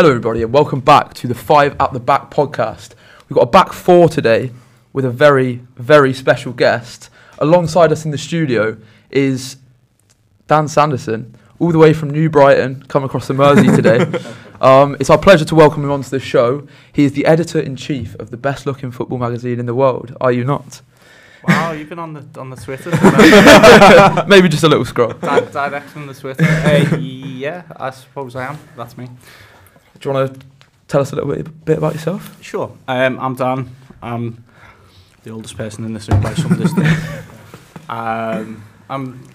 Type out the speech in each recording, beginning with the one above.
Hello, everybody, and welcome back to the Five at the Back podcast. We've got a back four today with a very, very special guest. Alongside us in the studio is Dan Sandison, all the way from New Brighton, come across the Mersey today. Um, it's our pleasure to welcome him onto the show. He is the editor in chief of the best looking football magazine in the world. Are you not? Wow, you've been on the on the Twitter. Maybe just a little scroll. Di- direct from the Twitter. Uh, yeah, I suppose I am. That's me. Do you want to tell us a little bit, bit about yourself? Sure. Um, I'm Dan. I'm the oldest person in this room by some distance. um, I'm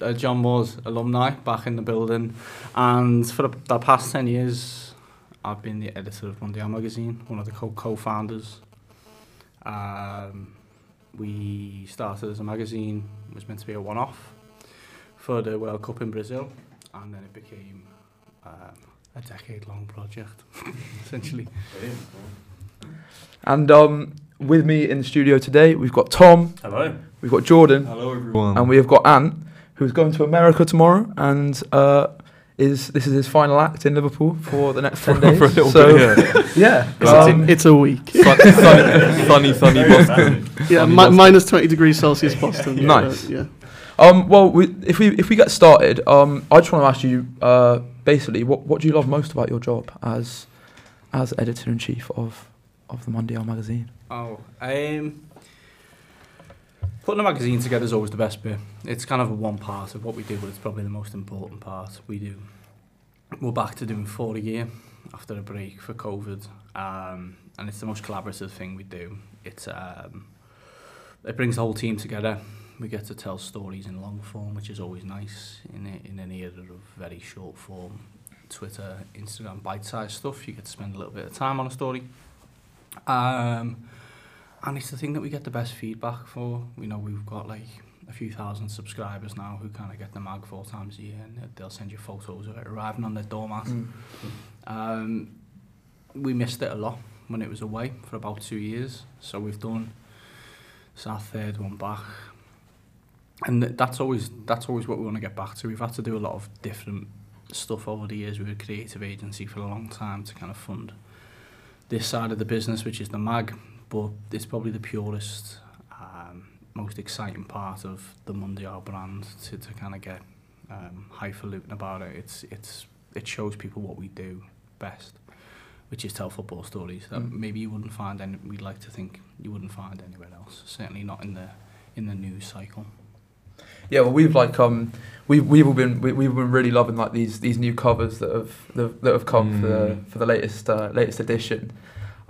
a John Moores alumni back in the building, and for the, the past ten years, I've been the editor of Mundial magazine, one of the co- co-founders. Um, we started as a magazine. It was meant to be a one-off for the World Cup in Brazil, and then it became um, a decade-long project, essentially. And um, with me in the studio today, we've got Tom, Hello. we've got Jordan, Hello, everyone. and we have got Ant, who's going to America tomorrow, and uh, is this is his final act in Liverpool for the next ten days. for a little so, bit, yeah, It's, um, it's a week. yeah. sunny, sunny, sunny Boston. Yeah, Sunny mi- Boston. minus 20 degrees Celsius Boston. Nice. Uh, yeah. um, well, we, if we if we get started, um, I just want to ask you, uh, basically, what what do you love most about your job as as editor in chief of of the Mundial magazine? Oh, um, putting a magazine together is always the best bit. It's kind of one part of what we do, but it's probably the most important part. We do. We're back to doing four a year after a break for COVID, um, and it's the most collaborative thing we do. It's um, it brings the whole team together. We get to tell stories in long form, which is always nice in a, in an era of very short form. Twitter, Instagram, bite-sized stuff. You get to spend a little bit of time on a story. Um, and it's the thing that we get the best feedback for. We know we've got like a few thousand subscribers now who kind of get the mag four times a year and they'll send you photos of it arriving on their doormat. Um, we missed it a lot when it was away for about two years. So we've done it's our third one back. and that's always that's always what we want to get back to. We've had to do a lot of different stuff over the years. We were a creative agency for a long time to kind of fund this side of the business, which is the mag, but it's probably the purest, um, most exciting part of the Mundial brand to, to kind of get um, highfalutin about it. It's it's it shows people what we do best, which is tell football stories that mm. maybe you wouldn't find and we'd like to think you wouldn't find anywhere else. Certainly not in the in the news cycle. Yeah, well, we've like um, we've we've all been we, we've been really loving like these these new covers that have that, that have come for the Mm. for the latest uh, latest edition,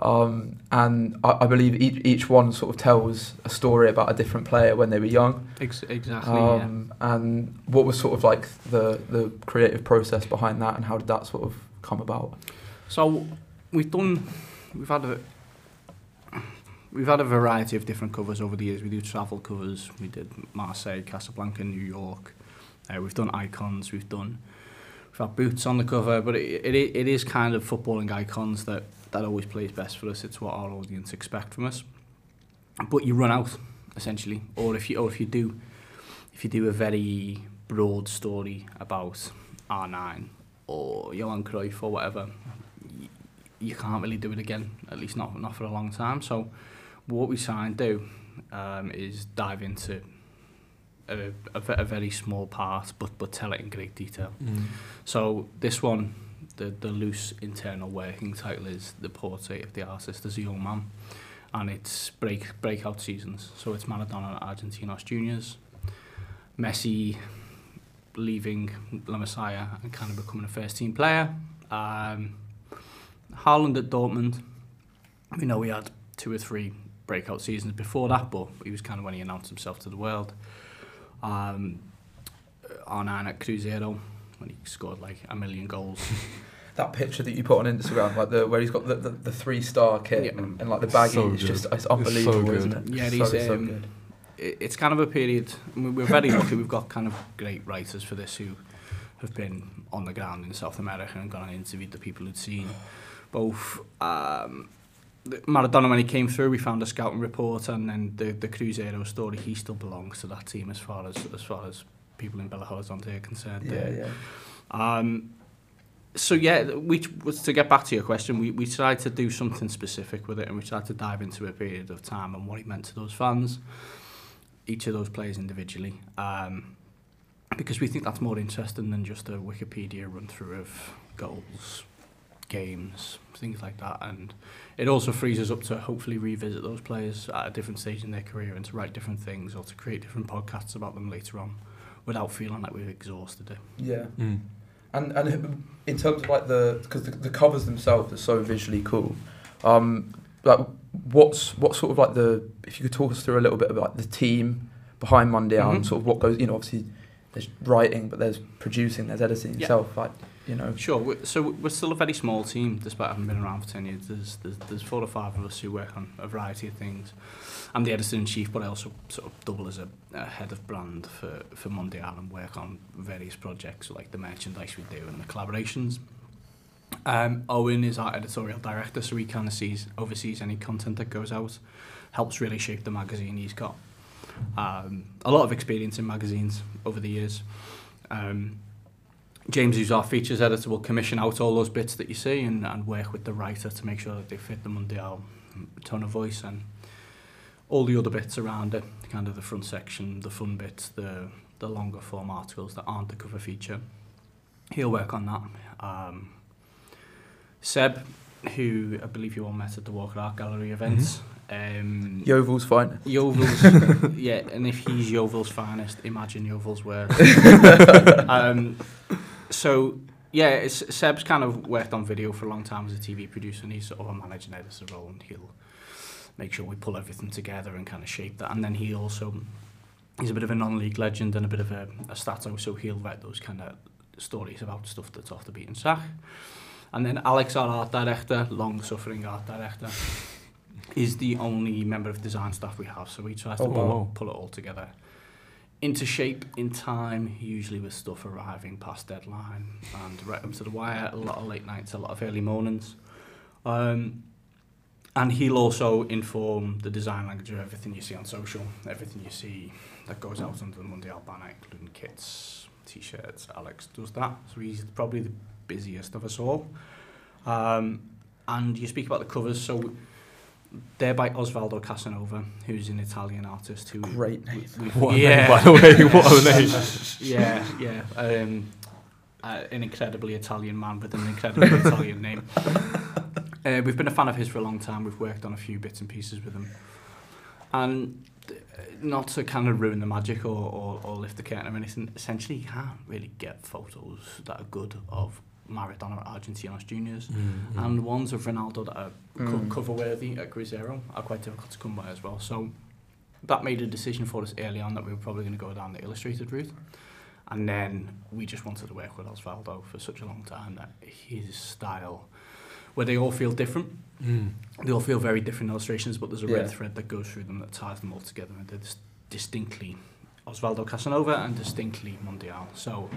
um, and I, I believe each each one sort of tells a story about a different player when they were young, Ex- exactly. um, and what was sort of like the the creative process behind that, and how did that sort of come about? So we've done, we've had a, we've had a variety of different covers over the years. We do travel covers. We did Marseille, Casablanca, New York. Uh, we've done icons. We've done, we've had boots on the cover. But it, it, it is kind of footballing icons that that always plays best for us. It's what our audience expect from us. But you run out essentially, or if you or if you do, if you do a very broad story about R9 or Johan Cruyff or whatever, y- you can't really do it again, at least not not for a long time. So what we try and do um, is dive into a, a, a very small part, but but tell it in great detail. So this one, the the loose internal working title is the portrait of the artist as a young man, and it's break breakout seasons. So it's Maradona, Argentinos Juniors, Messi leaving La Masia and kind of becoming a first team player. Um, Haaland at Dortmund. We know we had two or three breakout seasons before that, but he was kind of when he announced himself to the world. Um, R9 at Cruzeiro when he scored like a million goals. That picture that you put on Instagram, like the where he's got the, the, the three star kit Yeah. and, and like the baggy, So it's good. just it's It's so unbelievable, isn't it? Yeah, so, he's, so um, good. it's kind of a period. I mean, we're very lucky. We've got kind of great writers for this who have been on the ground in South America and gone and interviewed the people who'd seen both. Um, the- Maradona, when he came through, we found a scouting report, and then the the Cruzeiro story. He still belongs to that team as far as as far as people in Belo Horizonte are concerned. Yeah, um, yeah. Um, so yeah, we to get back to your question, we, we tried to do something specific with it, and we tried to dive into a period of time and what it meant to those fans, each of those players individually, um, because we think that's more interesting than just a Wikipedia run through of goals, games, things like that, and. It also frees us up to hopefully revisit those players at a different stage in their career and to write different things or to create different podcasts about them later on, without feeling like we've exhausted it. Yeah. Mm. And and in terms of like the because the, the covers themselves are so visually cool. Um, like what's what sort of like the if you could talk us through a little bit about the team behind Mundial and Mhm. sort of what goes you know obviously there's writing but there's producing there's editing Yeah. itself like you know Sure. so we're still a very small team, despite having been around for 10 years. There's, there's, there's four or five of us who work on a variety of things. I'm the editor-in-chief, but I also sort of double as a, a head of brand for, for Mundial and work on various projects like the merchandise we do and the collaborations. Um, Owen is our editorial director, so he kind of sees, oversees any content that goes out, helps really shape the magazine he's got. Um, a lot of experience in magazines over the years. Um, James, who's our features editor, will commission out all those bits that you see and, and work with the writer to make sure that they fit the Mundial tone of voice and all the other bits around it, kind of the front section, the fun bits, the, the longer form articles that aren't the cover feature. He'll work on that. Um, Seb, who I believe you all met at the Walker Art Gallery events. Um, Yeovil's fine Yeovil's, yeah, and if he's Yeovil's finest, imagine Yeovil's worst. um, so yeah, Seb's kind of worked on video for a long time as a TV producer, and he's sort of a managing editor role, and he'll make sure we pull everything together and kind of shape that. And then he also he's a bit of a non-league legend and a bit of a, a stato, so he'll write those kind of stories about stuff that's off the beaten track. And then Alex, our art director, long-suffering art director, is the only member of design staff we have, so he tries to oh, pull, wow. pull it all together into shape in time, usually with stuff arriving past deadline and right up to the wire, a lot of late nights, a lot of early mornings. Um, and he'll also inform the design language of everything you see on social, everything you see that goes out under the Monday banner, including kits, t-shirts. Alex does that, so he's probably the busiest of us all. Um, and you speak about the covers, so they're by Osvaldo Casanova, who's an Italian artist who great name we've- What a name, yeah, by the way, what a name. yeah, yeah. Um, uh, an incredibly Italian man with an incredibly Italian name. Uh, we've been a fan of his for a long time. We've worked on a few bits and pieces with him. And uh, not to kind of ruin the magic or, or, or lift the curtain or anything, essentially you can't really get photos that are good of Maradona at Argentinos Juniors. Mm. And ones of Ronaldo that are co- Mm. cover-worthy at Cruzeiro are quite difficult to come by as well. So that made a decision for us early on that we were probably going to go down the illustrated route. And then we just wanted to work with Osvaldo for such a long time that his style, where they all feel different, Mm. they all feel very different illustrations, but there's a Yeah. red thread that goes through them that ties them all together. And they're dis- distinctly Osvaldo Casanova and distinctly Mundial. So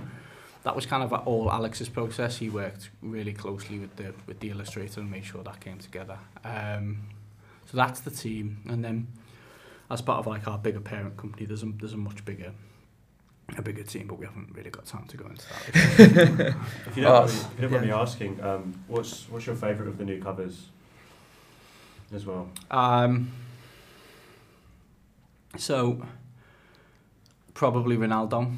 that was kind of all Alex's process. He worked really closely with the with the illustrator and made sure that came together. Um, so that's the team, and then as part of like our bigger parent company, there's a there's a much bigger a bigger team, but we haven't really got time to go into that. If you don't, Us. mind, me- if you don't mind me asking, um, what's what's your favourite of the new covers as well? Um, so probably Ronaldo,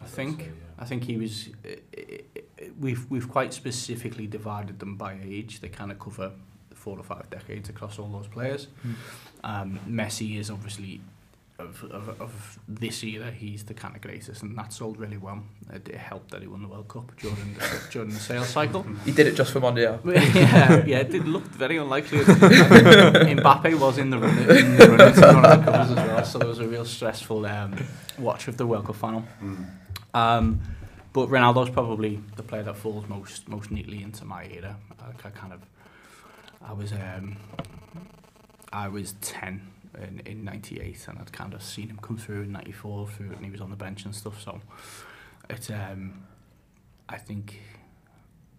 I think. I think he was. i- i- i- We've we've quite specifically divided them by age. They kind of cover four or five decades across all those players. Mm. Um, Messi is obviously of, of of this era. He's the kind of greatest, and that sold really well. It, it helped that he won the World Cup during the during the sales cycle. he did it just for Mundial yeah, yeah, it did look very unlikely. Mbappe was in the run in the running to one of the covers as well, so there was a real stressful um, watch of the World Cup final. Um, but Ronaldo's probably the player that falls most most neatly into my era. I, I kind of, I was um, I was ten in in '98, and I'd kind of seen him come through in '94 through, and he was on the bench and stuff. So it's um, I think.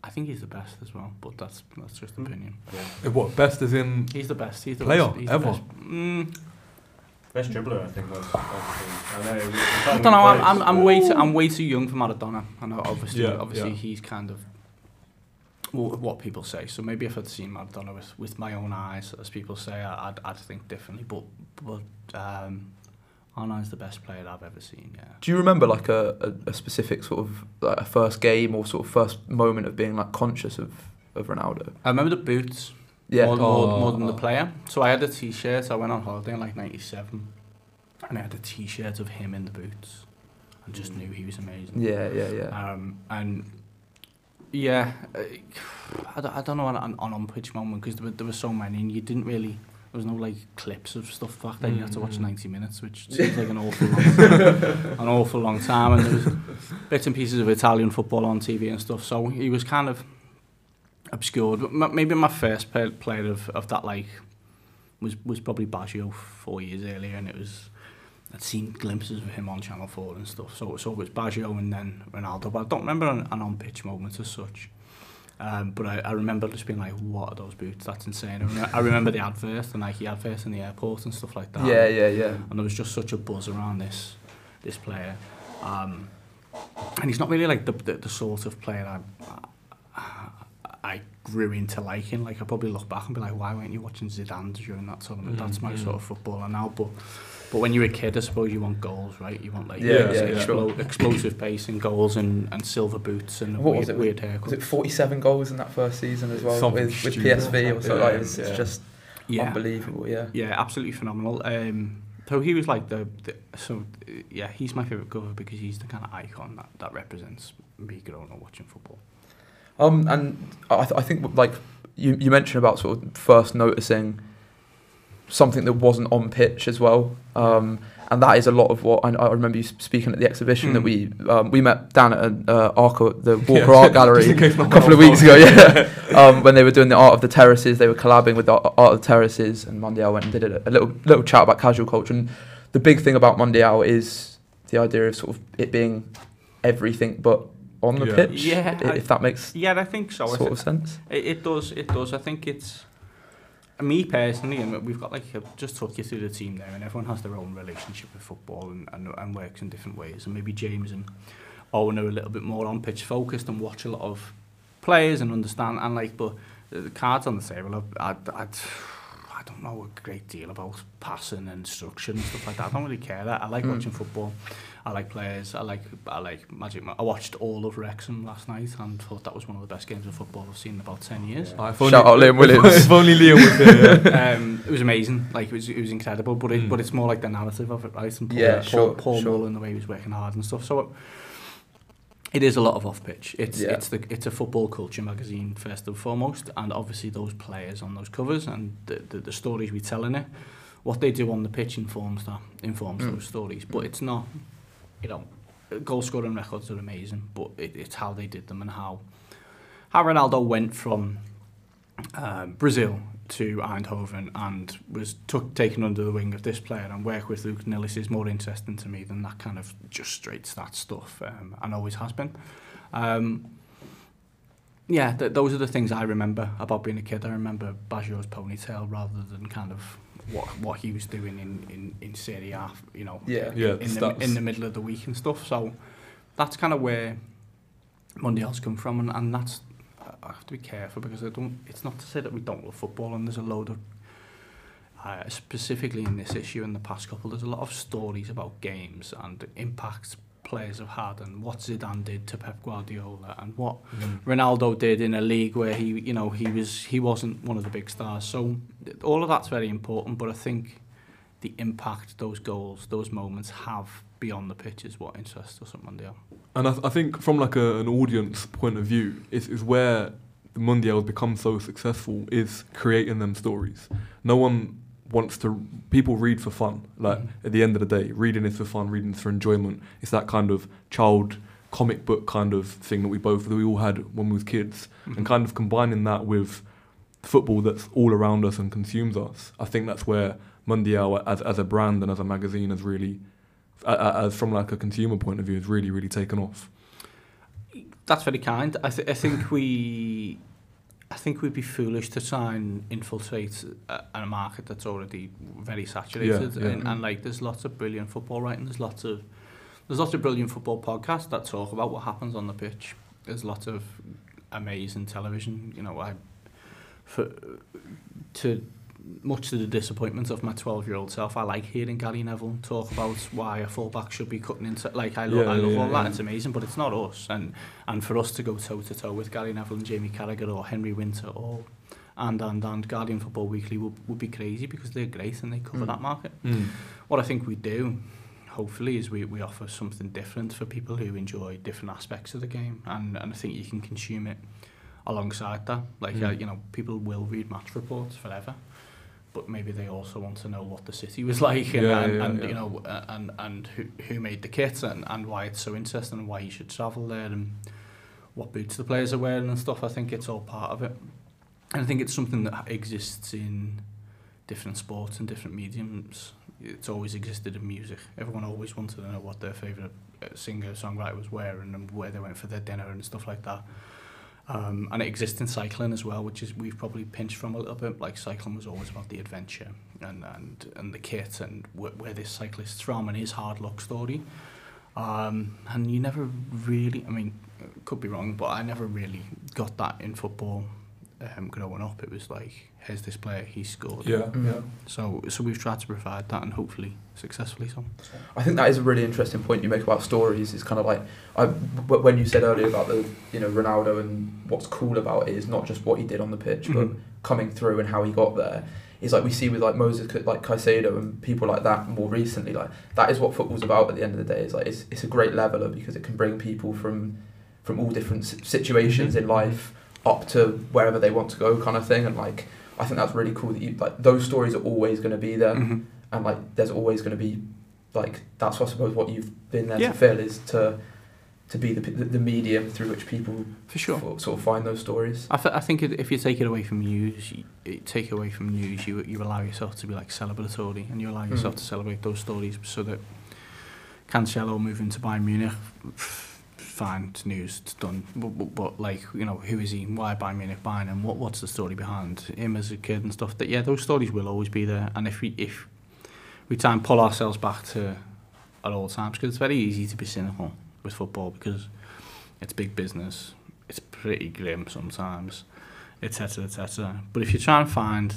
I think he's the best as well, but that's that's just Mm. opinion. Uh, What, best as in... He's the best. He's the Player, best. He's ever? The best. Mm, Best dribbler, I think. Was, was I know. we- we I don't know. I'm, I'm, I'm way too I'm way too young for Maradona. I know obviously Yeah, obviously yeah. he's kind of wh- what people say. So maybe if I'd seen Maradona with, with my own eyes, as people say, I- I'd, I'd think differently. But but um, R9's the best player I've ever seen. Yeah. Do you remember like a, a, a specific sort of like a first game or sort of first moment of being like conscious of, of Ronaldo? I remember the boots Yeah. more, more, more than the Oh. player. So I had a T-shirt. I went on holiday in like '97, and I had a T-shirt of him in the boots, and just knew he was amazing. Yeah, yeah, yeah. Um, and yeah, uh, I, don't, I don't know an, an on-pitch moment because there were, there were so many and you didn't really, there was no like clips of stuff back then. You had to watch Mm. 90 minutes, which seems like an awful long an awful long time. And there was bits and pieces of Italian football on TV and stuff. So he was kind of obscured. But m- maybe my first play, player of, of that like was was probably Baggio four years earlier, and it was I'd seen glimpses of him on Channel 4 and stuff. So so it was Baggio and then Ronaldo. But I don't remember an, an on-pitch moment as such. Um, but I, I remember just being like, what are those boots? That's insane. I, I remember the advert, the Nike advert in the airport and stuff like that. Yeah, yeah, yeah. And there was just such a buzz around this this player. Um, and he's not really like the, the, the sort of player I, I grew into liking. Like I probably look back and be like, why weren't you watching Zidane during that tournament? That's my Mm, sort of footballer now. But but when you're a kid, I suppose you want goals, right? You want like Yeah, yeah, explo- explosive pace and goals and, and silver boots and What weird, was it? weird haircut. Was it 47 goals in that first season as well Something with, with. PSV or something? Yeah, like, it's, it's yeah. just yeah. unbelievable, yeah. Yeah, absolutely phenomenal. Um, so he was like the, the so yeah, he's my favorite cover because he's the kind of icon that, that represents me growing up watching football. Um, and I, th- I think like you, you mentioned about sort of first noticing something that wasn't on pitch as well. Um, and that is a lot of what I, I remember you speaking at the exhibition that we um, we met down at uh, Arco, the Walker Yeah, Art Gallery in case no a couple of weeks ago. Yeah, um, when they were doing the Art of the Terraces, they were collabing with the Art of the Terraces, and Mundial went and did a, a little little chat about casual culture. And the big thing about Mundial is the idea of sort of it being everything but on the yeah. pitch. Yeah, if I, that makes yeah, I think so. Sort of sense. It, it does. It does. I think it's me personally, and we've got like a, just took you through the team there, and everyone has their own relationship with football and, and, and works in different ways. And maybe James and Owen are a little bit more on pitch focused and watch a lot of players and understand and like, but the cards on the table, I, I, I, I don't know a great deal about passing and structure and stuff like that. I don't really care that. I like mm. watching football. I like players. I like I like Magic. Ma- I watched all of Wrexham last night and thought that was one of the best games of football I've seen in about ten years. Ah, if Shout only- out Liam Williams. If only Liam was here. Yeah. um, it was amazing. Like it was, it was incredible. But it, Mm. but it's more like the narrative of it, right? And Paul, Yeah, Paul, sure, Paul sure. Mullin, the way he was working hard and stuff. So it, it is a lot of off pitch. It's Yeah. it's the it's a football culture magazine first and foremost, and obviously those players on those covers and the the, the stories we tell in it. What they do on the pitch informs that informs Mm. those stories. But it's not, you know, goal scoring records are amazing, but it, it's how they did them and how how Ronaldo went from um, Brazil to Eindhoven and was took taken under the wing of this player and work with Luc Nilis is more interesting to me than that kind of just straight stat stuff um, and always has been. Um, yeah, th- those are the things I remember about being a kid. I remember Baggio's ponytail rather than kind of what what he was doing in, in, in Serie A, you know, Yeah. Yeah, in, the, stats. in the middle of the week and stuff. So that's kind of where Mundial's come from, and, and that's I have to be careful because I don't. It's not to say that we don't love football, and there's a load of uh, specifically in this issue in the past couple. There's a lot of stories about games and impacts players have had, and what Zidane did to Pep Guardiola, and what mm. Ronaldo did in a league where he, you know, he was he wasn't one of the big stars. So all of that's very important, but I think the impact those goals, those moments have beyond the pitch is what interests us at Mundial. And I, th- I think from like a, an audience point of view, is, is where the Mundial has become so successful is creating them stories. No one wants to. People read for fun. Like Mhm. at the end of the day, reading is for fun. Reading is for enjoyment. It's that kind of child comic book kind of thing that we both that we all had when we was kids, and kind of combining that with football that's all around us and consumes us. I think that's where Mundial as as a brand and as a magazine has really, as from like a consumer point of view, has really really taken off. That's very kind. I, th- I think we, I think we'd be foolish to try and infiltrate uh, a, a market that's already very saturated. Yeah, yeah. And, and like, there's lots of brilliant football writing. There's lots of there's lots of brilliant football podcasts that talk about what happens on the pitch. There's lots of amazing television. You know, I for to much to the disappointment of my 12 year old self, I like hearing Gary Neville talk about why a fullback should be cutting into. Like, I love, yeah, I love yeah, all yeah. that, it's amazing, but it's not us. And, and for us to go toe to toe with Gary Neville and Jamie Carragher or Henry Winter or and and and Guardian Football Weekly would, would be crazy because they're great and they cover mm. that market. Mm. What I think we do, hopefully, is we, we offer something different for people who enjoy different aspects of the game, and, and I think you can consume it alongside that. Like, mm. uh, you know, people will read match reports forever. But maybe they also want to know what the city was like, and, Yeah, and, yeah, and yeah. you know, uh, and and who who made the kit, and, and why it's so interesting, and why you should travel there, and what boots the players are wearing and stuff. I think it's all part of it, and I think it's something that exists in different sports and different mediums. It's always existed in music. Everyone always wanted to know what their favourite uh, singer, songwriter was wearing and where they went for their dinner and stuff like that. Um, and it exists in cycling as well, which is we've probably pinched from a little bit. Like cycling was always about the adventure and and, and the kit and wh- where this cyclist's from and his hard luck story. Um, and you never really, I mean, could be wrong, but I never really got that in football um, growing up. It was like, here's this player, he scored. Yeah, Mm. yeah. So, so we've tried to provide that and hopefully successfully so. I think that is a really interesting point you make about stories. It's kind of like I, w- when you said earlier about the you know Ronaldo and what's cool about it is not just what he did on the pitch, Mhm. but coming through and how he got there. Is like we see with like Moses, C- like Caicedo and people like that more recently. Like that is what football's about at the end of the day. Is like it's, it's a great leveler because it can bring people from from all different si- situations Mhm. in life up to wherever they want to go, kind of thing. And like I think that's really cool that you like those stories are always going to be there Mhm. and like there's always going to be like that's I suppose what you've been there Yeah. to fill is to to be the, the medium through which people For sure. sort of find those stories. I, th- I think if you take it away from news, you, you take away from news, you you allow yourself to be like celebratory, and you allow yourself Mm. to celebrate those stories, so that Cancelo moving to Bayern Munich, fine, it's news, it's done. But, but, but like, you know, who is he? Why Bayern Munich buying him? What what's the story behind him as a kid and stuff? That yeah, those stories will always be there. And if we if we try and pull ourselves back to at all times, because it's very easy to be cynical with football because it's big business. It's pretty grim sometimes, etc. etc. But if you try and find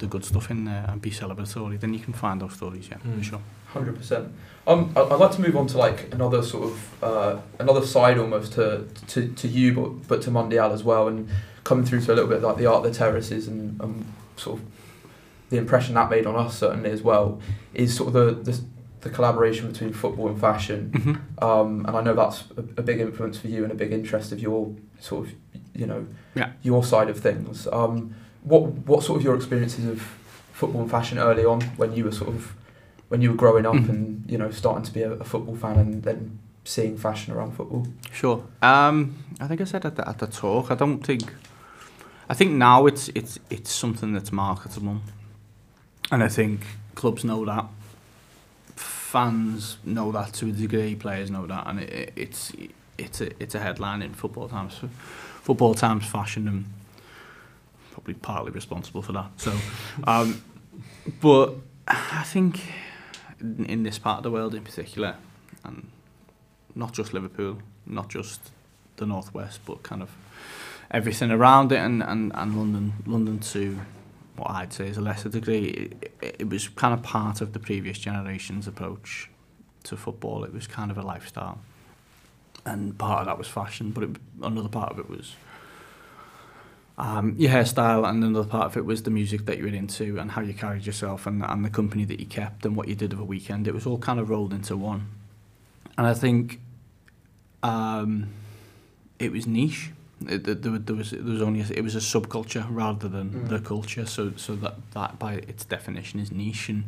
the good stuff in there and be celebratory, then you can find those stories. Yeah, Mm. for sure. Hundred percent. Um, I'd like to move on to like another sort of uh, another side almost to, to, to you, but but to Mundial as well, and coming through to a little bit like the art of the terraces and um, sort of the impression that made on us certainly as well is sort of the the, the collaboration between football and fashion. Mm-hmm. Um, and I know that's a, a big influence for you and a big interest of your sort of, you know, Yeah. your side of things. Um, what what sort of your experiences of football and fashion early on when you were sort of when you were growing up Mhm. and you know starting to be a, a football fan and then seeing fashion around football? Sure. Um, I think I said at the, at the talk. I don't think. I think now it's it's it's something that's marketable, and I think clubs know that. Fans know that to a degree. Players know that, and it, it, it's it's a it's a headline in football times. Football times fashion and probably partly responsible for that. So, um, but I think in, in this part of the world in particular, and not just Liverpool, not just the northwest, but kind of everything around it, and, and, and London, London too. What I'd say is a lesser degree. It, it was kind of part of the previous generation's approach to football. It was kind of a lifestyle, and part of that was fashion, but it, another part of it was Um, your hairstyle and another part of it was the music that you were into and how you carried yourself and, and the company that you kept and what you did of a weekend. It was all kind of rolled into one. And I think um, it was niche. It, there, there, there was there was only a, it was a subculture rather than Mm. the culture. So so that that by its definition is niche. And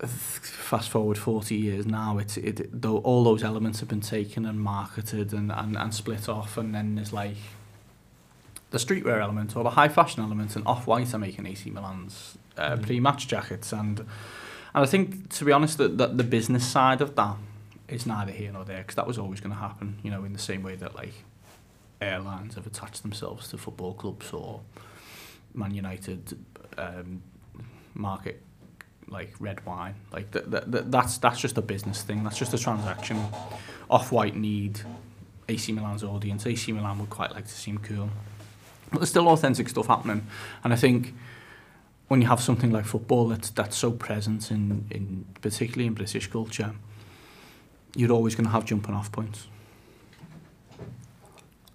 fast forward forty years now, it's it though all those elements have been taken and marketed and, and, and split off, and then there's like the streetwear element or the high fashion element, and off white are making AC Milan's uh, Mm. pre-match jackets and. And I think, to be honest, that, that the business side of that is neither here nor there because that was always going to happen. You know, in the same way that like airlines have attached themselves to football clubs or Man United um, market like red wine. Like that, that, that, that's that's just a business thing. That's just a transaction. Off White need AC Milan's audience. AC Milan would quite like to seem cool. But there's still authentic stuff happening. And I think when you have something like football that's, that's so present, in, in particularly in British culture, you're always going to have jumping off points.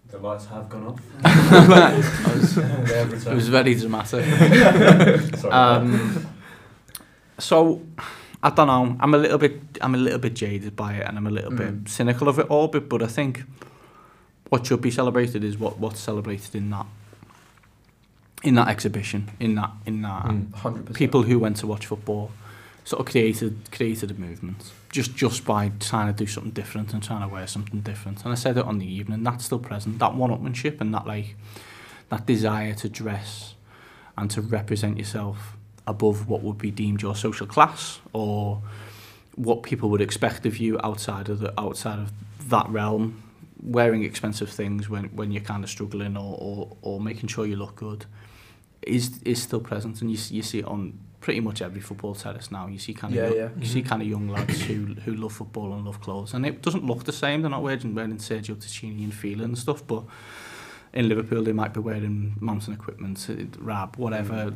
The lights have gone off. Was, it was very dramatic. Um, so I don't know. I'm a little bit. I'm a little bit jaded by it, and I'm a little Mm. bit cynical of it all. But but I think what should be celebrated is what what's celebrated in that in that exhibition, in that in that, mm, people who went to watch football sort of created created a movement just just by trying to do something different and trying to wear something different. And I said it on the evening. That's still present. That one-upmanship and that like that desire to dress and to represent yourself above what would be deemed your social class or what people would expect of you outside of the outside of that realm wearing expensive things when when you're kind of struggling or or, or making sure you look good is is still present and you you see it on pretty much every football terrace now. You see kind of Yeah, young, yeah. you see kind of young lads who who love football and love clothes and it doesn't look the same. They're not wearing wearing Sergio Tacchini and Fila and stuff but in Liverpool they might be wearing mountain equipment uh, Rab whatever.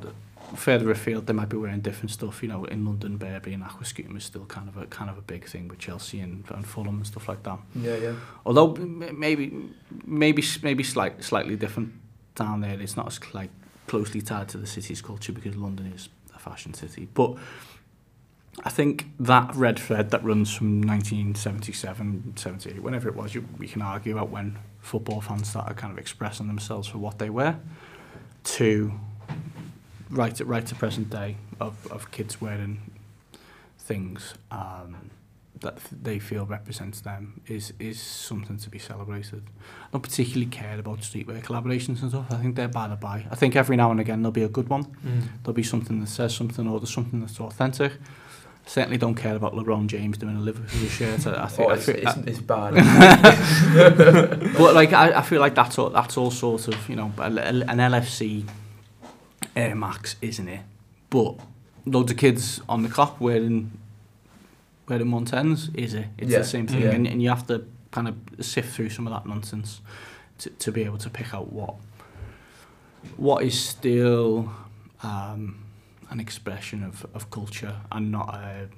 Further afield they might be wearing different stuff you know in London Burberry and Aquascutum is still kind of a kind of a big thing with Chelsea and, and Fulham and stuff like that. Yeah, yeah. although maybe maybe maybe slight, slightly different down there it's not as like closely tied to the city's culture because London is a fashion city. But I think that red thread that runs from 1977 78 whenever it was you, we can argue about when football fans started kind of expressing themselves for what they were to right to, right to present day of, of kids wearing things um, that they feel represents them is is something to be celebrated. I don't particularly care about streetwear collaborations and stuff. I think they're by the by. I think every now and again there'll be a good one. Mm. There'll be something that says something or there's something that's authentic. Certainly don't care about LeBron James doing a Liverpool shirt. I, I think, Oh, I it's, feel, it's, it's bad. but like I, I feel like that's all that's all sort of you know an LFC Air Max, isn't it? But loads of kids on the clock wearing wearing Montens, is it? It's Yeah. the same thing, Yeah. and, and you have to kind of sift through some of that nonsense to, to be able to pick out what what is still um, an expression of, of culture and not a,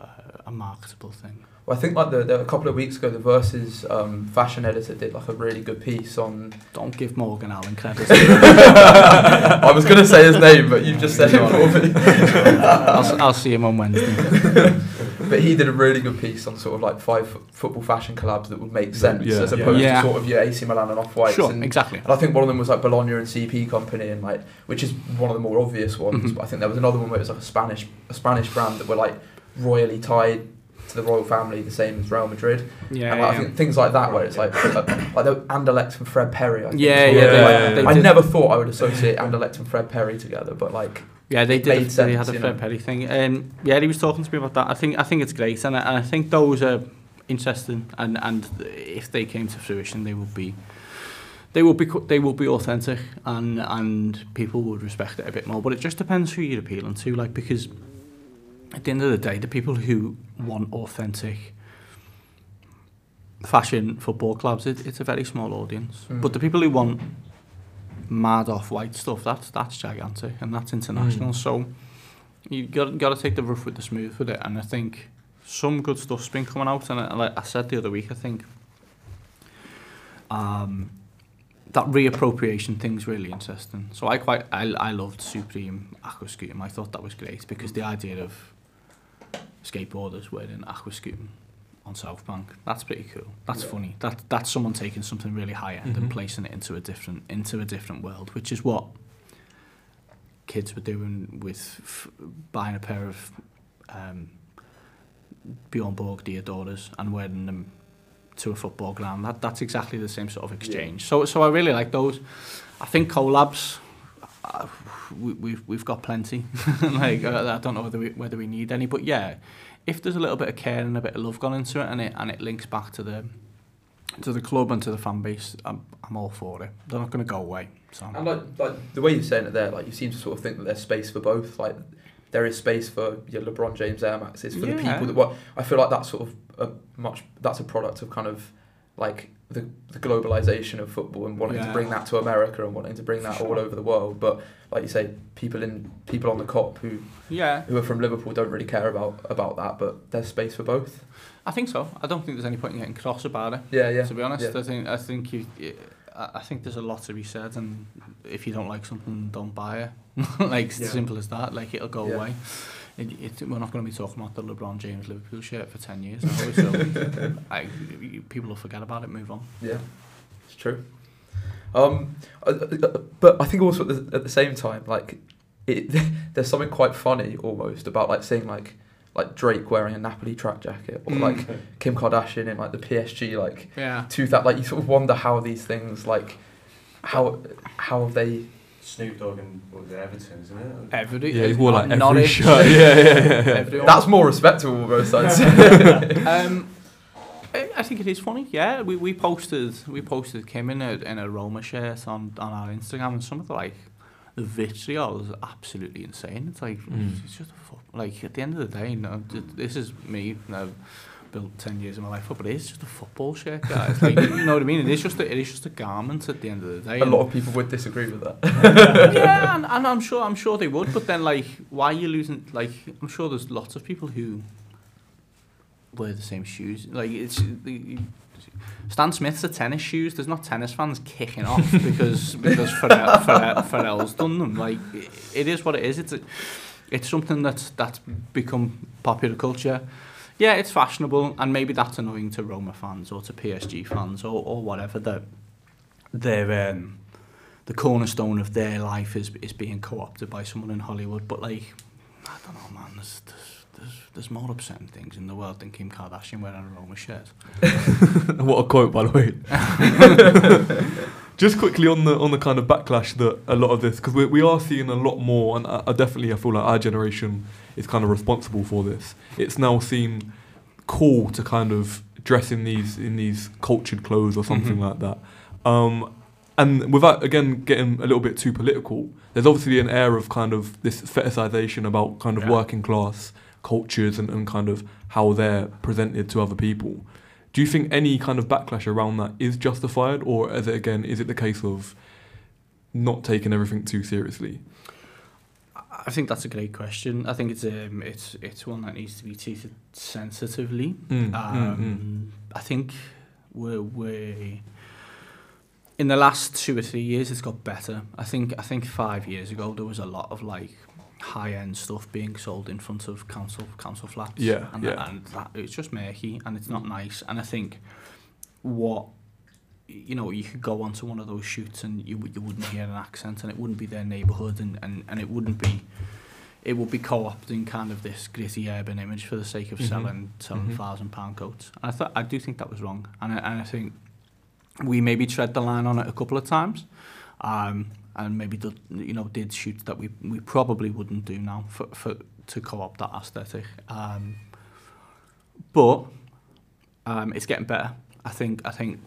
a, a marketable thing. Well, I think like the, the, a couple of weeks ago, the Versus um, fashion editor did like a really good piece on. Don't give Morgan Allen credit. I was going to say his name, but you've just said it for me. I'll, I'll see him on Wednesday. But he did a really good piece on sort of like five fo- football fashion collabs that would make sense Yeah. as opposed Yeah. to sort of your AC Milan and Off Whites. Sure, and, exactly. and I think one of them was like Bologna and CP Company, and like which is one of the more obvious ones. Mhm. But I think there was another one where it was like a Spanish a Spanish brand that were like royally tied to the royal family, the same as Real Madrid. Yeah, and like, I think things like that, where it's like like, like the Anderlecht and Fred Perry. I think Yeah, yeah, one of they- yeah, I never thought I would associate Anderlecht and Fred Perry together, but like yeah, they did. a- they had a Fred know. Perry thing. Um, yeah, he was talking to me about that. I think I think it's great, and I, and I think those are interesting. And and if they came to fruition, they would be. They will be they will be authentic and and people would respect it a bit more. But it just depends who you're appealing to. Like because at the end of the day, the people who want authentic fashion football clubs, it, it's a very small audience. Mm. But the people who want mad off-white stuff, that's that's gigantic and that's international. Mm. So you got got to take the rough with the smooth with it. And I think some good stuff's been coming out. And I, like I said the other week, I think um, that reappropriation thing's really interesting. So I quite I, I loved Supreme Aquascutum. I thought that was great because the idea of skateboarders wearing aqua on South Bank. That's pretty cool. That's yeah. funny. That that's someone taking something really high end mm -hmm. and mm-hmm. placing it into a different into a different world, which is what kids were doing with buying a pair of um, Bjorn Borg Deodoras and wearing them to a football ground. That that's exactly the same sort of exchange. Yeah. So so I really like those. I think collabs Uh, we, we've we've got plenty. like uh, I don't know whether we whether we need any, but yeah, if there's a little bit of care and a bit of love gone into it, and it and it links back to the to the club and to the fan base, I'm I'm all for it. They're not going to go away. So And like, like the way you're saying it there, like you seem to sort of think that there's space for both. Like there is space for your LeBron James Air Maxes for the people that what I feel like that's sort of a much that's a product of kind of like the, the globalization of football and wanting to bring that to America and wanting to bring that all over the world. But like you say, people in people on the Kop who Yeah, who are from Liverpool don't really care about about that. But there's space for both. I think so. I don't think there's any point in getting cross about it. Yeah, yeah. To be honest, yeah. I think I think you. I think there's a lot to be said, and if you don't like something, don't buy it. like it's Yeah. simple as that. Like it'll go Yeah. away. It, it, we're not going to be talking about the LeBron James Liverpool shirt for ten years. Now, so I, people will forget about it. Move on. Yeah, it's true. Um, uh, uh, but I think also at the, at the same time, like, it, there's something quite funny almost about like seeing like like Drake wearing a Napoli track jacket or Mm. like Kim Kardashian in like the PSG like Yeah. to that like you sort of wonder how these things like how how have they Snoop Dogg and what was it, Everton, isn't it? Every, Yeah, he's wore like every Norwich, shirt. Yeah, yeah, yeah. yeah. everyone. that's more respectable almost I'd um, I I think it is funny. Yeah, we, we posted we posted Kim in a in a Roma shirt on on our Instagram, and some of the like the vitriol is absolutely insane. It's like Mm. it's just a fo- like at the end of the day, you know, th- this is me. You know, built ten years of my life up, but it is just a football shirt, guys. Like you know what I mean? It is just a, it is just a garment at the end of the day. a lot of people would disagree with that. yeah, and, and I'm sure I'm sure they would. But then, like, why are you losing? Like, I'm sure there's lots of people who wear the same shoes. Like, it's the, Stan Smith's a tennis shoes. There's not tennis fans kicking off because because Pharrell, Pharrell, Pharrell's done them. Like, it, it is what it is. It's a, it's something that's that's become popular culture. Yeah, it's fashionable, and maybe that's annoying to Roma fans or to PSG fans or, or whatever. That they're um, the cornerstone of their life is is being co-opted by someone in Hollywood. But like, I don't know, man. There's there's there's, there's more upsetting things in the world than Kim Kardashian wearing a Roma shirt. what a quote, by the way. Just quickly on the on the kind of backlash that a lot of this, because we, we are seeing a lot more, and I, I definitely I feel like our generation is kind of responsible for this. It's now seen cool to kind of dress in these in these cultured clothes or something Mhm. like that. Um, and without again getting a little bit too political, there's obviously an air of kind of this fetishization about kind of Yeah. working class cultures and, and kind of how they're presented to other people. Do you think any kind of backlash around that is justified, or is it again is it the case of not taking everything too seriously? I think that's a great question. I think it's um it's it's one that needs to be treated sensitively. Mm, Um, I think we're, we in the last two or three years it's got better. I think I think five years ago there was a lot of like high end stuff being sold in front of council council flats. Yeah, and, yeah. and that, it's just murky and it's not nice. And I think what you know, you could go onto one of those shoots and you you wouldn't hear an accent and it wouldn't be their neighbourhood and, and, and it wouldn't be it would be co-opting kind of this gritty urban image for the sake of Mhm. selling selling Mhm. thousand pound coats. And I thought I do think that was wrong, and I, and I think we maybe tread the line on it a couple of times, um, and maybe did, you know did shoots that we we probably wouldn't do now for, for to co-opt that aesthetic. Um, but um, it's getting better. I think I think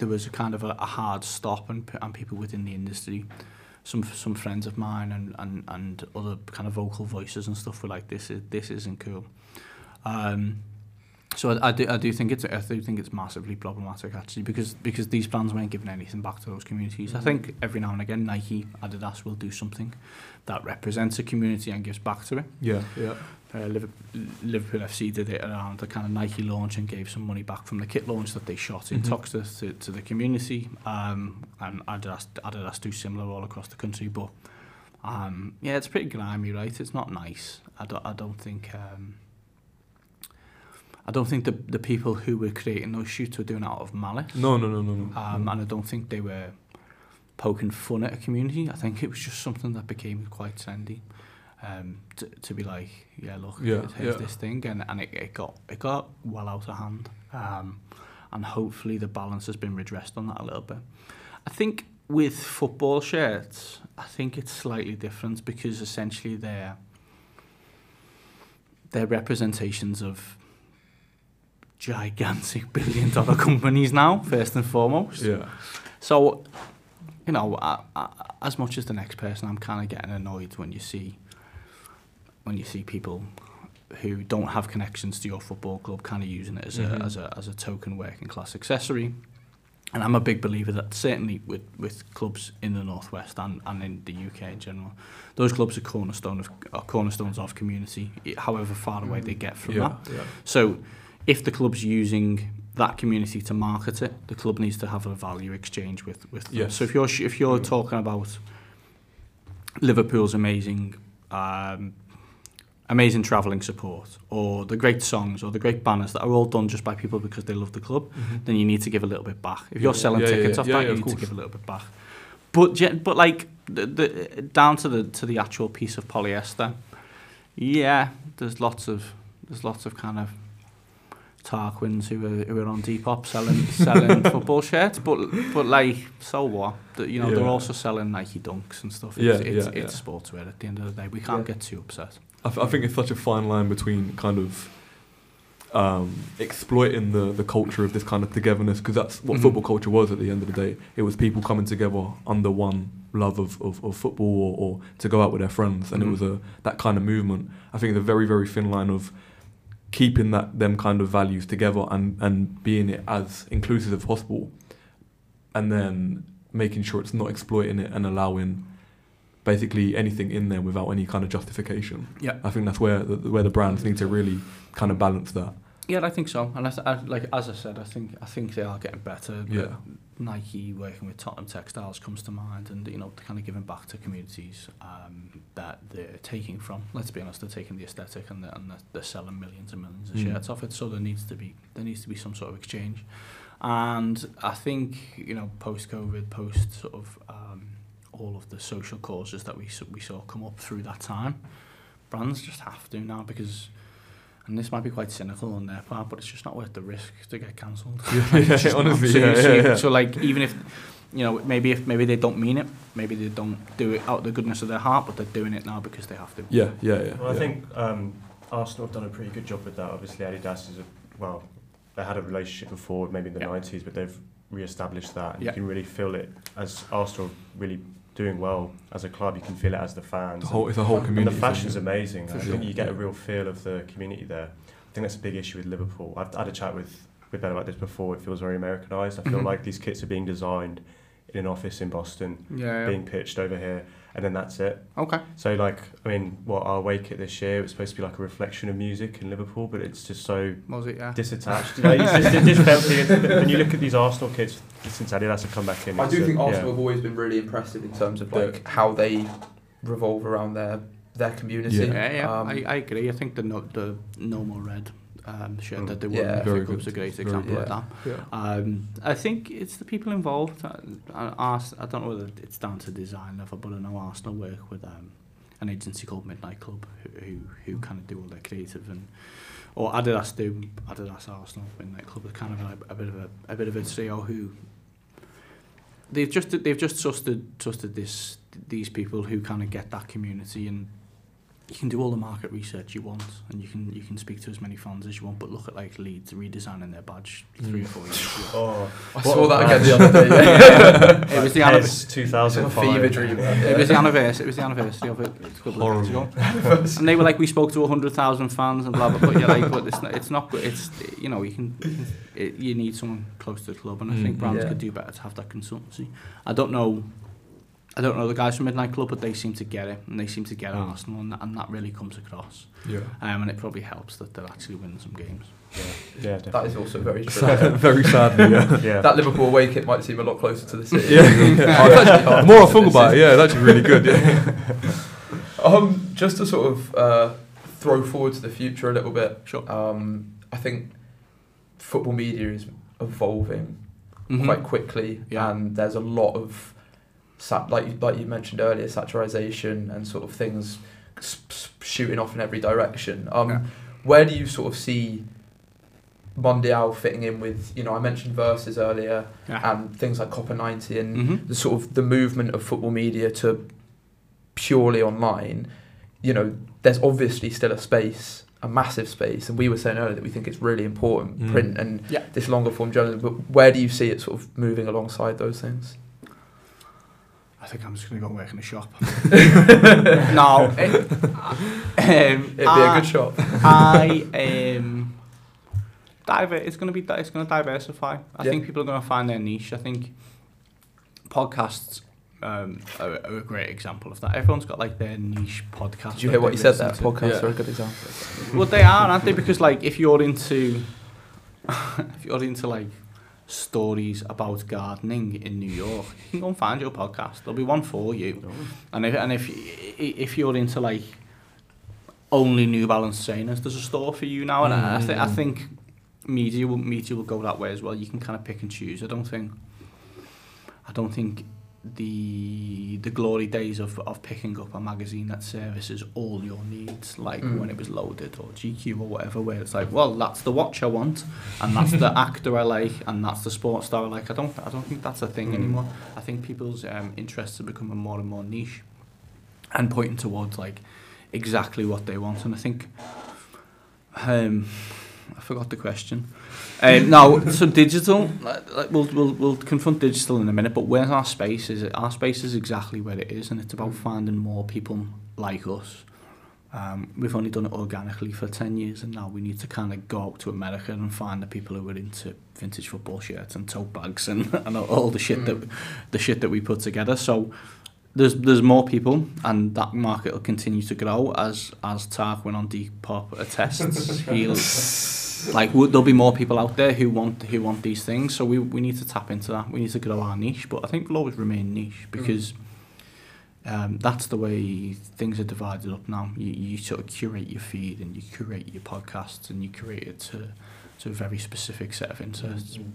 there was a kind of a, a hard stop and, and people within the industry some some friends of mine and, and, and other kind of vocal voices and stuff were like this is this isn't cool. Um, So I, I, do, I do think it's I do think it's massively problematic actually because because these brands weren't giving anything back to those communities. Mm. I think every now and again Nike, Adidas will do something that represents a community and gives back to it. Yeah, yeah. Uh, Liverpool, Liverpool FC did it around the kind of Nike launch and gave some money back from the kit launch that they shot in mm -hmm. Toxteth to, to the community. Um, and Adidas, Adidas do similar all across the country, but um, yeah, it's pretty grimy, right? It's not nice. I don't, I don't think. Um, I don't think the the people who were creating those shoots were doing it out of malice. No, no, no, no, no. Um, and I don't think they were poking fun at a community. I think it was just something that became quite trendy. Um, to, to be like, yeah, look, Yeah, here's, here's yeah. this thing, and, and it, it got it got well out of hand. Um, and hopefully the balance has been redressed on that a little bit. I think with football shirts, I think it's slightly different because essentially they're they're representations of gigantic billion dollar companies now, first and foremost. Yeah. So, you know, I, I, as much as the next person, I'm kind of getting annoyed when you see when you see people who don't have connections to your football club kind of using it as mm -hmm. a mm-hmm. as a as a token working class accessory. And I'm a big believer that certainly with with clubs in the northwest and and in the UK in general, those clubs are cornerstone of are cornerstones of community, however far away mm. they get from yeah, that. Yeah. So if the club's using that community to market it, the club needs to have a value exchange with with them. Yes. So if you're if you're Mm. talking about Liverpool's amazing um, amazing travelling support or the great songs or the great banners that are all done just by people because they love the club, then you need to give a little bit back. If you're selling yeah, tickets yeah, off yeah, that, yeah, you need to give a little bit back. But but like the, the down to the to the actual piece of polyester, yeah, there's lots of there's lots of kind of Tarquins who are who are on Depop selling selling football shirts, but but like so what? You know they're also selling Nike Dunks and stuff. Yeah, It's, it's, yeah, it's yeah. sportswear at the end of the day. We can't Yeah. get too upset. I, th- I think it's such a fine line between kind of um, exploiting the, the culture of this kind of togetherness because that's what Mhm. football culture was at the end of the day. It was people coming together under one love of, of, of football or, or to go out with their friends, and Mhm. it was a that kind of movement. I think the very very thin line of keeping that them kind of values together and and being it as inclusive as possible, and then making sure it's not exploiting it and allowing basically anything in there without any kind of justification. Yeah. I think that's where the, where the brands need to really kind of balance that. Yeah, I think so. And I I, like as I said, I think I think they are getting better. Yeah. Nike working with Tottenham Textiles comes to mind, and you know, kind of giving back to communities um, that they're taking from. Let's be honest, they're taking the aesthetic and they're, and they're, selling millions and millions of Mm. shirts off it. So there needs to be there needs to be some sort of exchange. And I think you know, post COVID, post sort of um, all of the social causes that we we saw come up through that time, brands just have to now because. And this might be quite cynical on their part, but it's just not worth the risk to get cancelled. Yeah, It's just not. honestly, so, yeah, so, yeah, yeah. so like even if you know maybe if maybe they don't mean it, maybe they don't do it out of the goodness of their heart, but they're doing it now because they have to. Yeah, yeah, yeah. Well, I think um, Arsenal have done a pretty good job with that. Obviously, Adidas is a well, they had a relationship before, maybe in the Yeah. nineties, but they've re-established that. And Yeah. You can really feel it as Arsenal really doing well as a club. You can feel it as the fans. the whole, it's a whole and the fashion's yeah. amazing. I Yeah. think you get a real feel of the community there. I think that's a big issue with Liverpool. I've had a chat with with Ben about this before. It feels very Americanized. I feel Mhm. like these kits are being designed in an office in Boston, Yeah. being pitched over here, and then that's it. Okay. So like, I mean, what our away kit this year was supposed to be like a reflection of music in Liverpool, but it's just so Was it? Yeah. disattached. like, it's just, it just felt when you look at these Arsenal kits since Adidas have come back in. I it's do a- think yeah. Arsenal have always been really impressive in terms of like how they revolve around their their community. Yeah. Yeah, yeah. Um, I, I agree. I think the no, the no more red um, shirt Mm. that they wore Yeah. in Very Cup's a good. great example good. of that. Yeah. Um, I think it's the people involved. I, I, Ars- I don't know whether it's down to design level, but I know Arsenal work with um, an agency called Midnight Club who, who, who kind of do all their creative and or Adidas do Adidas Arsenal Midnight Club is kind of like a bit of a, a bit of a trio who they've just they've just trusted trusted this these people who kind of get that community and you can do all the market research you want and you can you can speak to as many fans as you want but look at like Leeds redesigning their badge three or four years ago Oh, I What saw that badge. again the other day. it was the anniversary 2005. fever dream. it was the anniversary it was the anniversary of it a couple of days ago and they were like we spoke to 100,000 fans and blah blah but you're like but it's not it's not good it's you know you can, you, can it, you need someone close to the club and I think Mm. brands Yeah. could do better to have that consultancy I don't know I don't know the guys from Midnight Club but they seem to get it and they seem to get Mm. Arsenal and that, and that really comes across Yeah. um, and it probably helps that they're actually winning some games Yeah, yeah, That definitely. is also very true. Sad, very sadly, yeah. yeah. that Liverpool away kit might seem a lot closer to the city. Yeah, yeah. It's The more I to think about it, is- yeah, that's really good. Yeah. Um, just to sort of uh, throw forward to the future a little bit. Sure. Um, I think football media is evolving Mhm. quite quickly, Yeah. and there's a lot of sat like you, like you mentioned earlier, saturation and sort of things shooting off in every direction. Um, Yeah. Where do you sort of see Mundial fitting in with? You know, I mentioned Versus earlier, yeah. and things like Copa90 and Mhm. the sort of the movement of football media to purely online, you know, there's obviously still a space, a massive space, and we were saying earlier that we think it's really important Mm. print and Yeah. this longer form journalism. But where do you see it sort of moving alongside those things? I think I'm just going to go and work in a shop. no. It, um, It'd be I- a good shop. I um, diver. It's going to be. It's going to diversify. I Yeah. think people are going to find their niche. I think podcasts um, are, are a great example of that. Everyone's got like their niche podcast. Did you hear what you said there? to. Podcasts Yeah. are a good example. Well, they are, aren't they? Because like, if you're into, if you're into like stories about gardening in New York, you can go and find your podcast. There'll be one for you. Oh. And if and if if you're into like only New Balance trainers, there's a store for you now. And mm. I, th- I think media will media will go that way as well. You can kind of pick and choose. I don't think I don't think the the glory days of, of picking up a magazine that services all your needs, like Mm. when it was loaded or GQ or whatever, where it's like, well, that's the watch I want, and that's the actor I like, and that's the sports star I like. I don't I don't think that's a thing Mm. anymore. I think people's um, interests are becoming more and more niche, and pointing towards like exactly what they want. And I think, um, I forgot the question. Um, no, so digital. Like, we'll we'll we'll confront digital in a minute, but where's our space? Is it our space is exactly where it is, and it's about finding more people like us. Um, we've only done it organically for ten years, and now we need to kind of go out to America and find the people who are into vintage football shirts and tote bags and, and all the shit that the shit that we put together. So there's there's more people, and that market will continue to grow as as Tarquin on Depop attests. He'll like there'll be more people out there who want who want these things. So we we need to tap into that. We need to grow our niche, but I think we'll always remain niche mm. because. Um, that's the way things are divided up now. You, you sort of curate your feed and you curate your podcasts and you curate it to, to a very specific set of interests mm-hmm.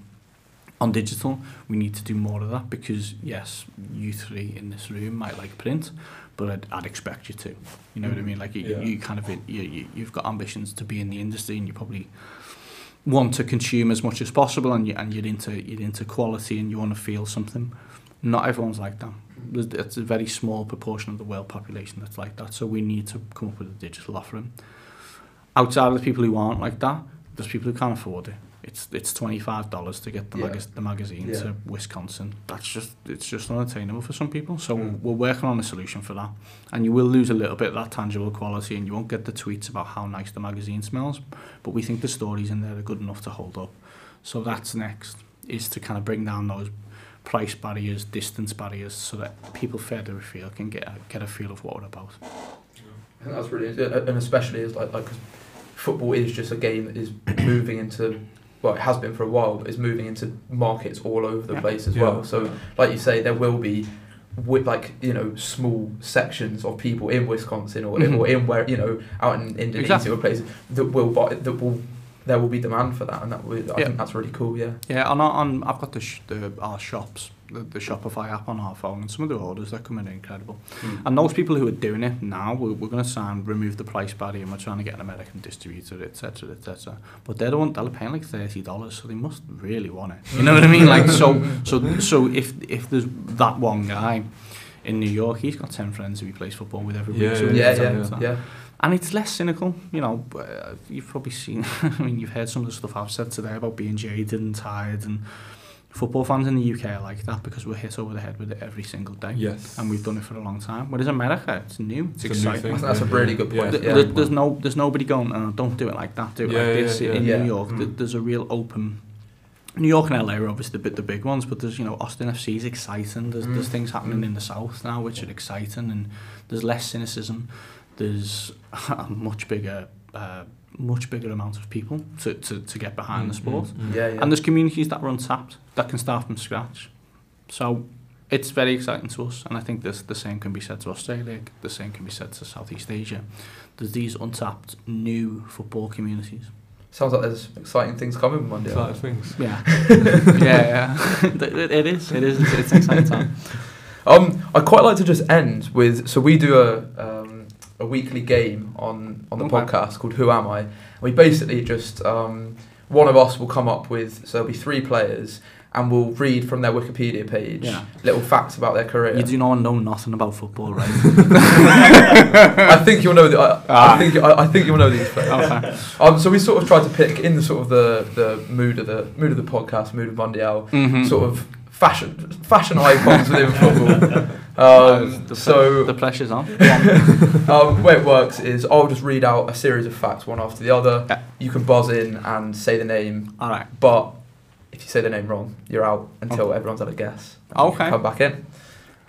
on digital, we need to do more of that because yes, you three in this room might like print, but I'd, I'd expect you to. You know what I mm. mean? Like you, Yeah. you kind of you, you you've got ambitions to be in the industry, and you probably want to consume as much as possible, and you and you're into you're into quality, and you want to feel something. Not everyone's like that. It's a very small proportion of the world population that's like that. So we need to come up with a digital offering. Outside of the people who aren't like that, there's people who can't afford it. It's it's twenty five dollars to get the, Yeah. magaz- the magazine Yeah. to Wisconsin. That's just it's just unattainable for some people. So Mm. we're working on a solution for that. And you will lose a little bit of that tangible quality, and you won't get the tweets about how nice the magazine smells. But we think the stories in there are good enough to hold up. So that's next is to kind of bring down those price barriers, distance barriers, so that people further afield can get a, get a feel of what we're about. I think that's really, and especially as like like 'cause football is just a game that is moving into. Well, it has been for a while, but is moving into markets all over the Yeah. place as Yeah. well. So, like you say, there will be, with like you know, small sections of people in Wisconsin or, Mhm. or in where you know, out in Indonesia Exactly. or places that will buy that will there will be demand for that, and that will, I Yeah. think that's really cool. Yeah. Yeah, on, on I've got the, sh- the our shops, the, the Shopify app on our phone, and some of the orders that come in are incredible. Hmm. And those people who are doing it now, we're, we're going to sign, remove the price barrier, and we're trying to get an American distributor, etc., etc. But they don't, they're paying like thirty dollars, so they must really want it. You know what I mean? Like so, so, so if if there's that one guy in New York, he's got ten friends who he plays football with every Yeah, week. So yeah, Yeah, yeah, on yeah. to that. And it's less cynical, you know. Uh, you've probably seen, I mean, you've heard some of the stuff I've said today about being jaded and tired, and football fans in the UK are like that because we're hit over the head with it every single day. Yes. And we've done it for a long time. Whereas America, it's new, it's, It's a new exciting. thing. I think that's a really good point. Th- Yeah. there- there's no, there's nobody going. Oh, don't do it like that. Do it Yeah, like yeah, this yeah. in Yeah. New York. Mm. There's a real open. New York and LA are obviously the bit the big ones, but there's you know Austin FC is exciting. There's there's Mm. things happening Mm. in the south now which are exciting, and there's less cynicism. There's a much bigger, uh, much bigger amount of people to, to, to get behind the Mm, sport, mm, mm. Yeah, yeah. and there's communities that are untapped that can start from scratch. So it's very exciting to us, and I think this the same can be said to Australia. The same can be said to Southeast Asia. There's these untapped new football communities. Sounds like there's exciting things coming with Monday. Exciting things. Yeah, yeah, yeah. it, it is. It is. It's, it's an exciting time. Um, I'd quite like to just end with so we do a um, a weekly game on on the Okay. podcast called Who Am I? We basically just um, one of us will come up with so there'll be three players and we'll read from their Wikipedia page Yeah. little facts about their career. You do not know nothing about football, right? I think you'll know. The, I, Ah. I think I, I think you'll know these players. okay. Um, so we sort of tried to pick in the sort of the, the mood of the mood of the podcast, mood of Mundial, Mm-hmm. sort of fashion fashion icons within football. Um, the, so the pressure's on. Go on. um, the way it works is I'll just read out a series of facts one after the other. Yeah. You can buzz in and say the name, All right. but if you say the name wrong, you're out until everyone's had a guess. And you can Okay. Come back in.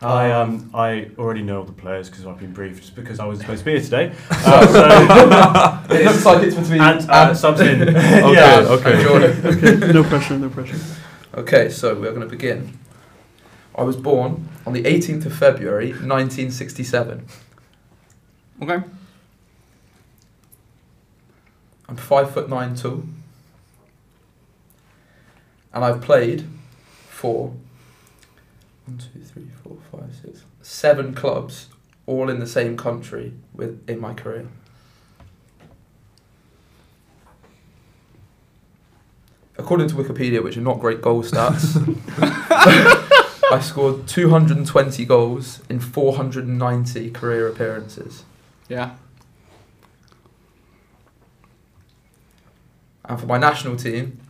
I um I already know all the players because I've been briefed just because I was supposed to be here today. So- Uh, so it looks like it's between and uh, subs in. Okay, yeah. okay. and Jordan. Okay, no pressure, no pressure. Okay, so we're going to begin. I was born on the 18th of February, 1967. Okay. I'm five foot nine tall, and I've played for one, two, three, four, five, six, seven clubs, all in the same country with in my career. According to Wikipedia, which are not great goal stats, I scored 220 goals in 490 career appearances. Yeah. And for my national team,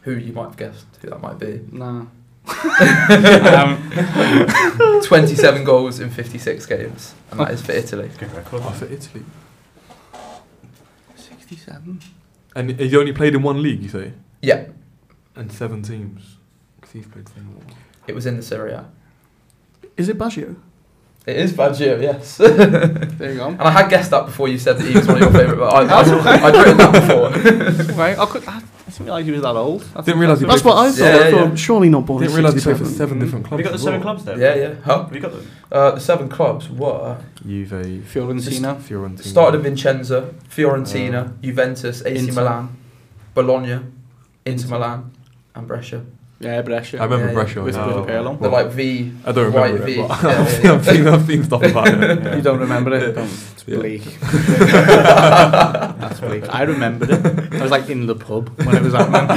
who you might have guessed who that might be, Nah. um, 27 goals in 56 games, and that is for Italy. Good record. Oh, for Italy. 67. And you only played in one league, you say? Yeah, And seven teams. Because he's played seven it was in the Serie A. Is it Baggio? It is Baggio, yes. There you go. And I had guessed that before you said that he was one of your favourite, but I, That's I, okay. I'd written that before. right, I, could, I didn't realise he was that old. That's Didn't realise he That's what I thought. Yeah, I thought, yeah. surely not born Didn't realise he played for 67. seven different Have clubs. you got the seven clubs there? yeah, yeah. Huh? Have you got them? Uh, the seven clubs were Juve, Fiorentina. Fiorentina. started in Vincenza, Fiorentina, Juventus, AC Inter. Milan, Bologna, Inter Milan, and Brescia. Yeah, Brescia. I remember Yeah, yeah. Brescia. With, yeah. with Pirlo. The like V, I don't white remember V. it, but Yeah, I've, yeah, I've, seen, I've seen stuff about it. Yeah. You don't remember it? Don't. It's Yeah. bleak. That's bleak. I remembered it. I was like in the pub when it was happening.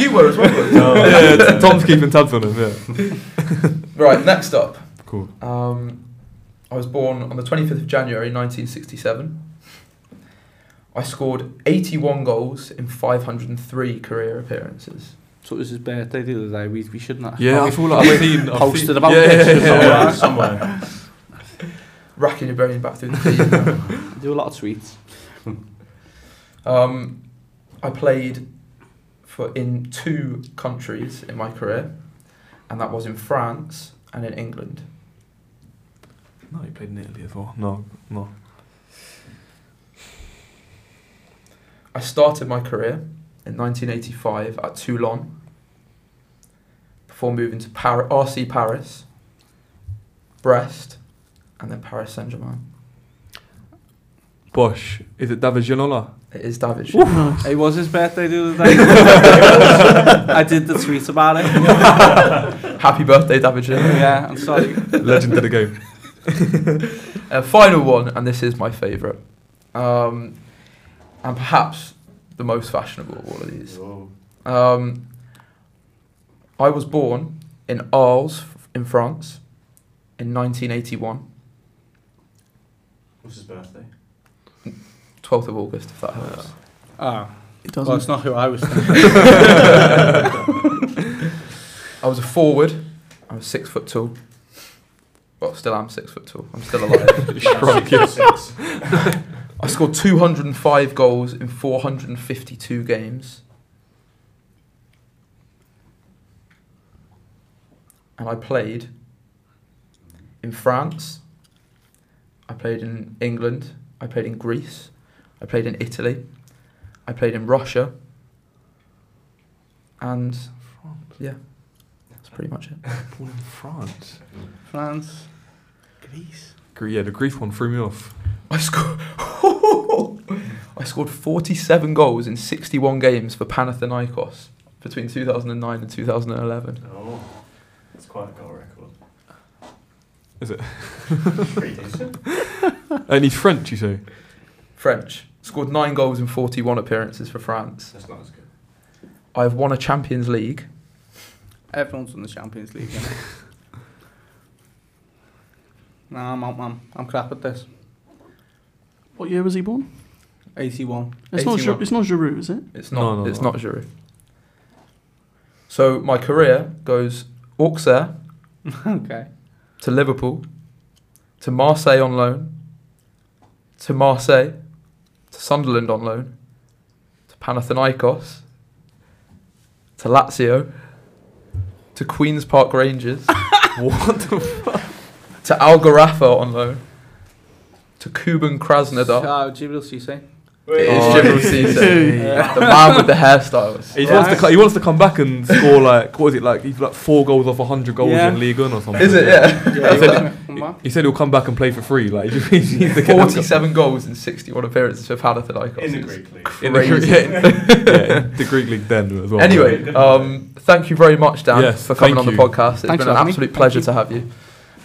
you were as well. weren't? No. yeah, t- Tom's keeping tabs on him, yeah. Right, next up. Cool. Um, I was born on the 25th of January 1967. I scored 81 goals in 503 career appearances. So it was his birthday the other day. We, we should not. Yeah, I we feel like I've seen... I've posted seen, about yeah, this yeah, yeah, somewhere. yeah. Somewhere. Racking your brain back through the feed. do a lot of tweets. um, I played for in two countries in my career, and that was in France and in England. No, he played in Italy as well. No, no. I started my career in 1985 at Toulon before moving to Par- RC Paris, Brest, and then Paris Saint Germain. Bosh. Is it David Ginola? It is David. Nice. It was his birthday the other day. I did the tweet about it. Happy birthday, David. Ginola. Yeah, I'm sorry. Legend of the game. Uh, final one, and this is my favourite, um, and perhaps the most fashionable of all of these. Um, I was born in Arles, in France, in 1981, What's his birthday? 12th of August, if that helps. Ah, It doesn't. it's not who I was thinking. I was a forward. I was six foot tall. Well, still I'm six foot tall. I'm still alive. Shrunk, yeah. Six. I scored 205 goals in 452 games. And I played in France. I played in England. I played in Greece. I played in Italy. I played in Russia. And yeah, that's pretty much it. Born in France. France, Greece. Gre- Yeah, the Greece one threw me off. I scored. I scored 47 goals in 61 games for Panathinaikos between 2009 and 2011. Oh, that's quite a goal record. Is it? Pretty decent. And he's French, you say? French scored nine goals in 41 appearances for France. That's not as good. I have won a Champions League. Everyone's in the Champions League. innit? nah, I'm out, man. I'm crap at this. What year was he born? 81. It's not. 81. Giroud, it's not Giroud, is it? It's not. No, no, it's no. not Giroud. So my career goes Auxerre okay. to Liverpool, to Marseille on loan, to Marseille, to Sunderland on loan, to Panathinaikos, to Lazio, to Queens Park Rangers, what the to Al-Gharafa on loan, to Kuban Krasnodar. Ciao, Djibril Cissé. It is Oh, Djibril yeah. Cissé, the man with the hairstyles. He wants to co- he wants to come back and score like what is it like he's like four goals off hundred goals Yeah. in Ligue 1 or something. Is it? Yeah. Yeah, He said- come- come. He said he'll come back and play for free. Like he needs to 47 goals in 61 appearances for Panathinaikos. In the Greek league. in the, Greek- crazy. yeah, yeah, the Greek league then as well. Anyway, um, thank you very much, Dan, Yes, for coming on the podcast. It's Thanks been an having me. absolute pleasure to have you.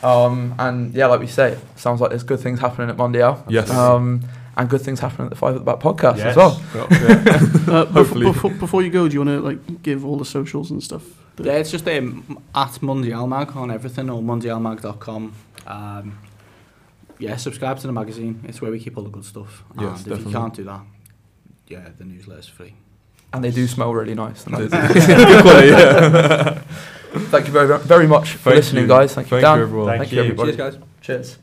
Um, and yeah, like we say, sounds like there's good things happening at Mundial. Yes. Um, and good things happening at the Five at the Back podcast Yes. as well. Yeah. Uh, bef- Hopefully. Before, before you go, do you want to like give all the socials and stuff? That- Yeah, it's just um, at Mundial Mag on everything or mundialmag.com. Um, yeah, subscribe to the magazine. It's where we keep all the good stuff. Yes, and if definitely. you can't do that, yeah, the newsletter's free. And they do smell really nice. Good quality, yeah. Thank you very, very much for Thank listening, you. guys. Thank you, Thank Dan. you, everyone. Thank Thank you, you. everybody. Cheers, guys. Cheers.